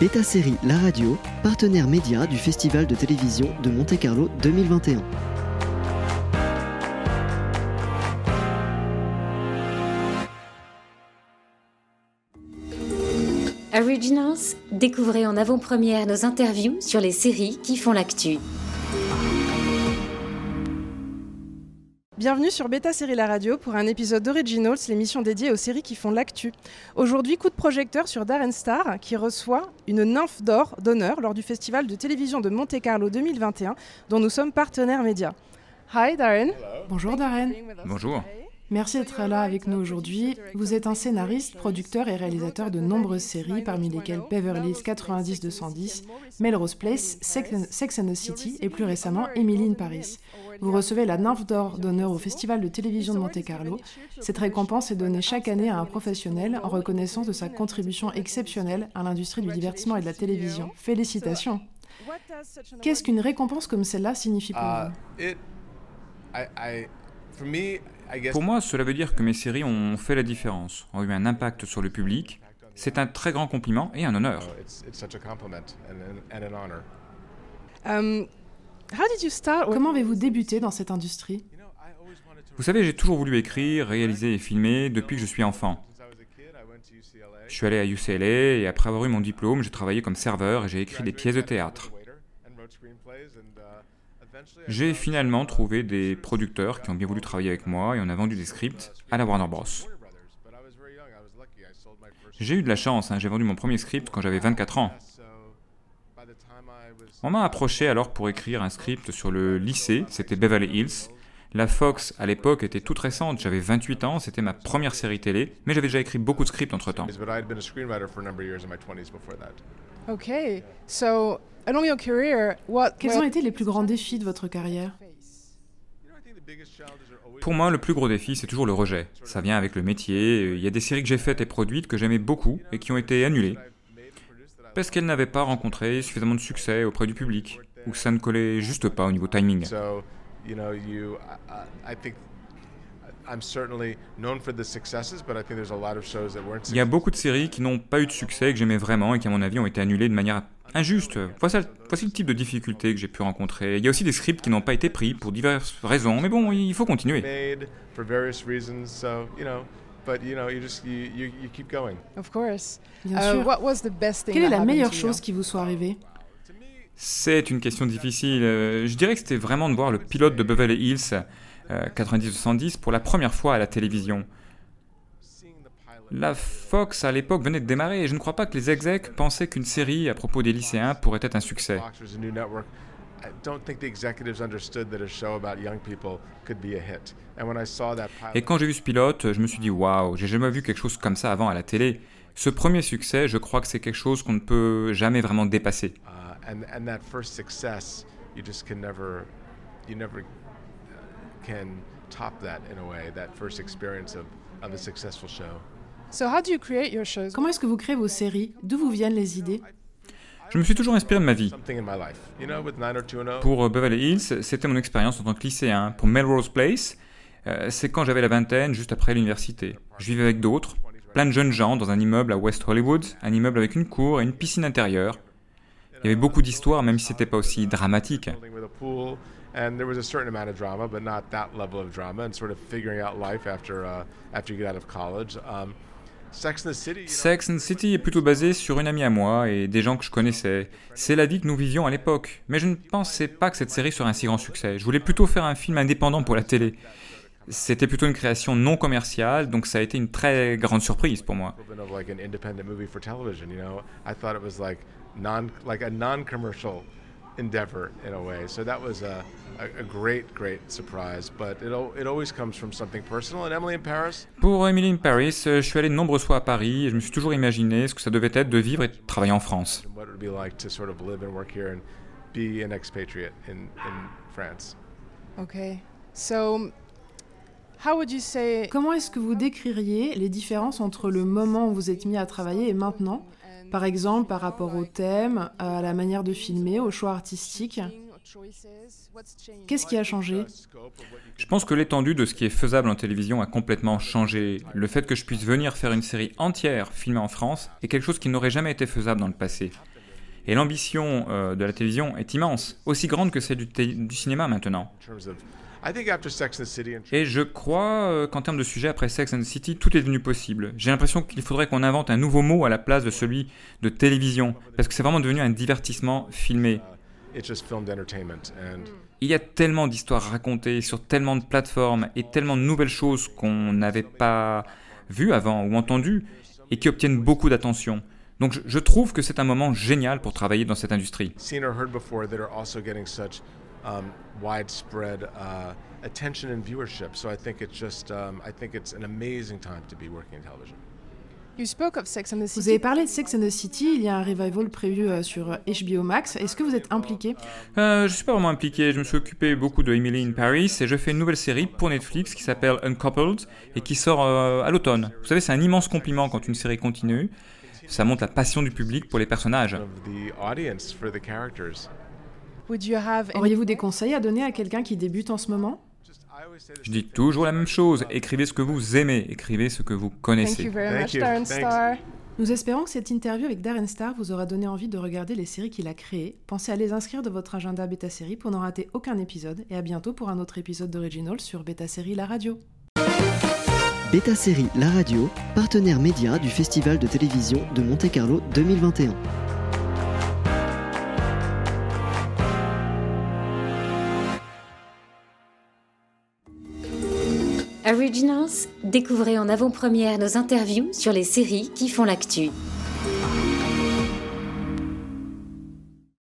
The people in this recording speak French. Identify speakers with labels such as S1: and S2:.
S1: Beta Série La Radio, partenaire média du Festival de télévision de Monte-Carlo 2021.
S2: Originals, découvrez en avant-première nos interviews sur les séries qui font l'actu.
S3: Bienvenue sur Beta Série La Radio pour un épisode d'Originals, l'émission dédiée aux séries qui font l'actu. Aujourd'hui, coup de projecteur sur Darren Star qui reçoit une nymphe d'or d'honneur lors du festival de télévision de Monte Carlo 2021 dont nous sommes partenaires médias. Hi Darren.
S4: Bonjour Darren.
S5: Bonjour.
S4: Merci d'être là avec nous aujourd'hui. Vous êtes un scénariste, producteur et réalisateur de nombreuses séries, parmi lesquelles Beverly Hills 90-210, Melrose Place, Sex and the City et plus récemment Emily in Paris. Vous recevez la nymphe d'or d'honneur au Festival de télévision de Monte-Carlo. Cette récompense est donnée chaque année à un professionnel en reconnaissance de sa contribution exceptionnelle à l'industrie du divertissement et de la télévision. Félicitations. Qu'est-ce qu'une récompense comme celle-là signifie pour
S5: Uh,
S4: vous?
S5: Pour moi, cela veut dire que mes séries ont fait la différence, ont eu un impact sur le public. C'est un très grand compliment et un honneur.
S3: Um, how did you start
S4: Comment avez-vous débuté dans cette industrie?
S5: Vous savez, j'ai toujours voulu écrire, réaliser et filmer depuis que je suis enfant. Je suis allé à UCLA et après avoir eu mon diplôme, j'ai travaillé comme serveur et j'ai écrit des pièces de théâtre. J'ai finalement trouvé des producteurs qui ont bien voulu travailler avec moi et on a vendu des scripts à la Warner Bros. J'ai eu de la chance, hein, j'ai vendu mon premier script quand j'avais 24 ans. On m'a approché alors pour écrire un script sur le lycée, c'était Beverly Hills. La Fox à l'époque était toute récente, j'avais 28 ans, c'était ma première série télé, mais j'avais déjà écrit beaucoup de scripts entre temps.
S3: Okay, so along your career, what
S4: Quels ont été les plus grands défis de votre carrière?
S5: Pour moi, le plus gros défi, c'est toujours le rejet. Ça vient avec le métier. Il y a des séries que j'ai faites et produites que j'aimais beaucoup et qui ont été annulées. Parce qu'elles n'avaient pas rencontré suffisamment de succès auprès du public, ou que ça ne collait juste pas au niveau timing. Il y a beaucoup de séries qui n'ont pas eu de succès et que j'aimais vraiment et qui, à mon avis, ont été annulées de manière injuste. Voici, voici le type de difficultés que j'ai pu rencontrer. Il y a aussi des scripts qui n'ont pas été pris pour diverses raisons, mais bon, il faut continuer.
S3: Of course.
S4: Bien
S3: Uh,
S4: sûr.
S3: what was the best thing
S4: Quelle est
S3: that
S4: la
S3: happened
S4: meilleure
S3: to you?
S4: chose qui vous soit arrivée?
S5: C'est une question difficile. Euh, Je dirais que c'était vraiment de voir le pilote de Beverly Hills euh, 90-210 pour la première fois à la télévision. La Fox à l'époque venait de démarrer et je ne crois pas que les execs pensaient qu'une série à propos des lycéens pourrait être un succès. Et quand j'ai vu ce pilote, je me suis dit waouh, j'ai jamais vu quelque chose comme ça avant à la télé. Ce premier succès, je crois que c'est quelque chose qu'on ne peut jamais vraiment dépasser.
S6: Uh, and and that first success, you just can never, you never can top that in a way. That first experience of of a successful show.
S3: So how do you create your shows?
S4: Comment est-ce que vous créez vos séries? D'où vous viennent les idées?
S5: Je me suis toujours inspiré de ma vie.
S6: With 90210.
S5: Pour euh, Beverly Hills, c'était mon expérience en tant que lycéen. Pour Melrose Place, euh, c'est quand j'avais la vingtaine, juste après l'université. Je vivais avec d'autres, plein de jeunes gens dans un immeuble à West Hollywood, un immeuble avec une cour et une piscine intérieure. Il y avait beaucoup d'histoires, même si c'était pas aussi dramatique.
S6: And there was a certain amount of drama, but not that level of drama, and sort of figuring out life after uh, after you get out of college. Um, Sex and the City. you know,
S5: Sex and the City est plutôt basé sur une amie à moi et des gens que je connaissais. C'est la vie que nous vivions à l'époque. Mais je ne pensais pas que cette série serait un si grand succès. Je voulais plutôt faire un film indépendant pour la télé. C'était plutôt une création non commerciale, donc ça a été une très grande surprise pour moi.
S6: non-commercial endeavor in a way. So that was a, a, a great, great surprise. But it it always comes from something personal. And Emily in Paris,
S5: Pour Emily in Paris, euh, je suis allé de nombreuses fois à Paris et je me suis toujours imaginé ce que ça devait être de vivre et de travailler en France.
S6: what it would be like to sort of live and work here and be an expatriate in in France.
S3: Okay. So how would you say
S4: Comment est-ce que vous décririez les différences entre le moment où vous êtes mis à travailler et maintenant Par exemple, par rapport au thème, à la manière de filmer, au choix artistique Qu'est-ce qui a changé?
S5: Je pense que l'étendue de ce qui est faisable en télévision a complètement changé. Le fait que je puisse venir faire une série entière filmée en France est quelque chose qui n'aurait jamais été faisable dans le passé. Et l'ambition euh, de la télévision est immense, aussi grande que celle du, du cinéma maintenant. Et je crois euh, qu'en termes de sujet, après Sex and the City, tout est devenu possible. J'ai l'impression qu'il faudrait qu'on invente un nouveau mot à la place de celui de télévision, parce que c'est vraiment devenu un divertissement filmé. Il y a tellement d'histoires racontées sur tellement de plateformes et tellement de nouvelles choses qu'on n'avait pas vues avant ou entendues et qui obtiennent beaucoup d'attention. Donc je, trouve que c'est un moment génial pour travailler dans cette industrie. Um, widespread uh, attention and viewership. So I think it's just, um, I think it's an amazing time to be working in television.
S4: Vous avez parlé de Sex and the City, il y a un revival prévu euh, sur HBO Max. Est-ce que vous êtes impliqué?
S5: Euh, Je suis pas vraiment impliqué, je me suis occupé beaucoup de Emily in Paris et je fais une nouvelle série pour Netflix qui s'appelle Uncoupled et qui sort euh, à l'automne. Vous savez, c'est un immense compliment quand une série continue. Ça montre la passion du public pour les personnages.
S4: Auriez-vous des conseils à donner à quelqu'un qui débute en ce moment?
S5: Je dis toujours la même chose. Écrivez ce que vous aimez, écrivez ce que vous connaissez.
S4: Nous espérons que cette interview avec Darren Star vous aura donné envie de regarder les séries qu'il a créées. Pensez à les inscrire de votre agenda Beta Série pour n'en rater aucun épisode. Et à bientôt pour un autre épisode d'Original sur Beta Série La Radio.
S1: Beta Série La Radio, partenaire média du Festival de télévision de Monte-Carlo 2021.
S2: Originals, découvrez en avant-première nos interviews sur les séries qui font l'actu.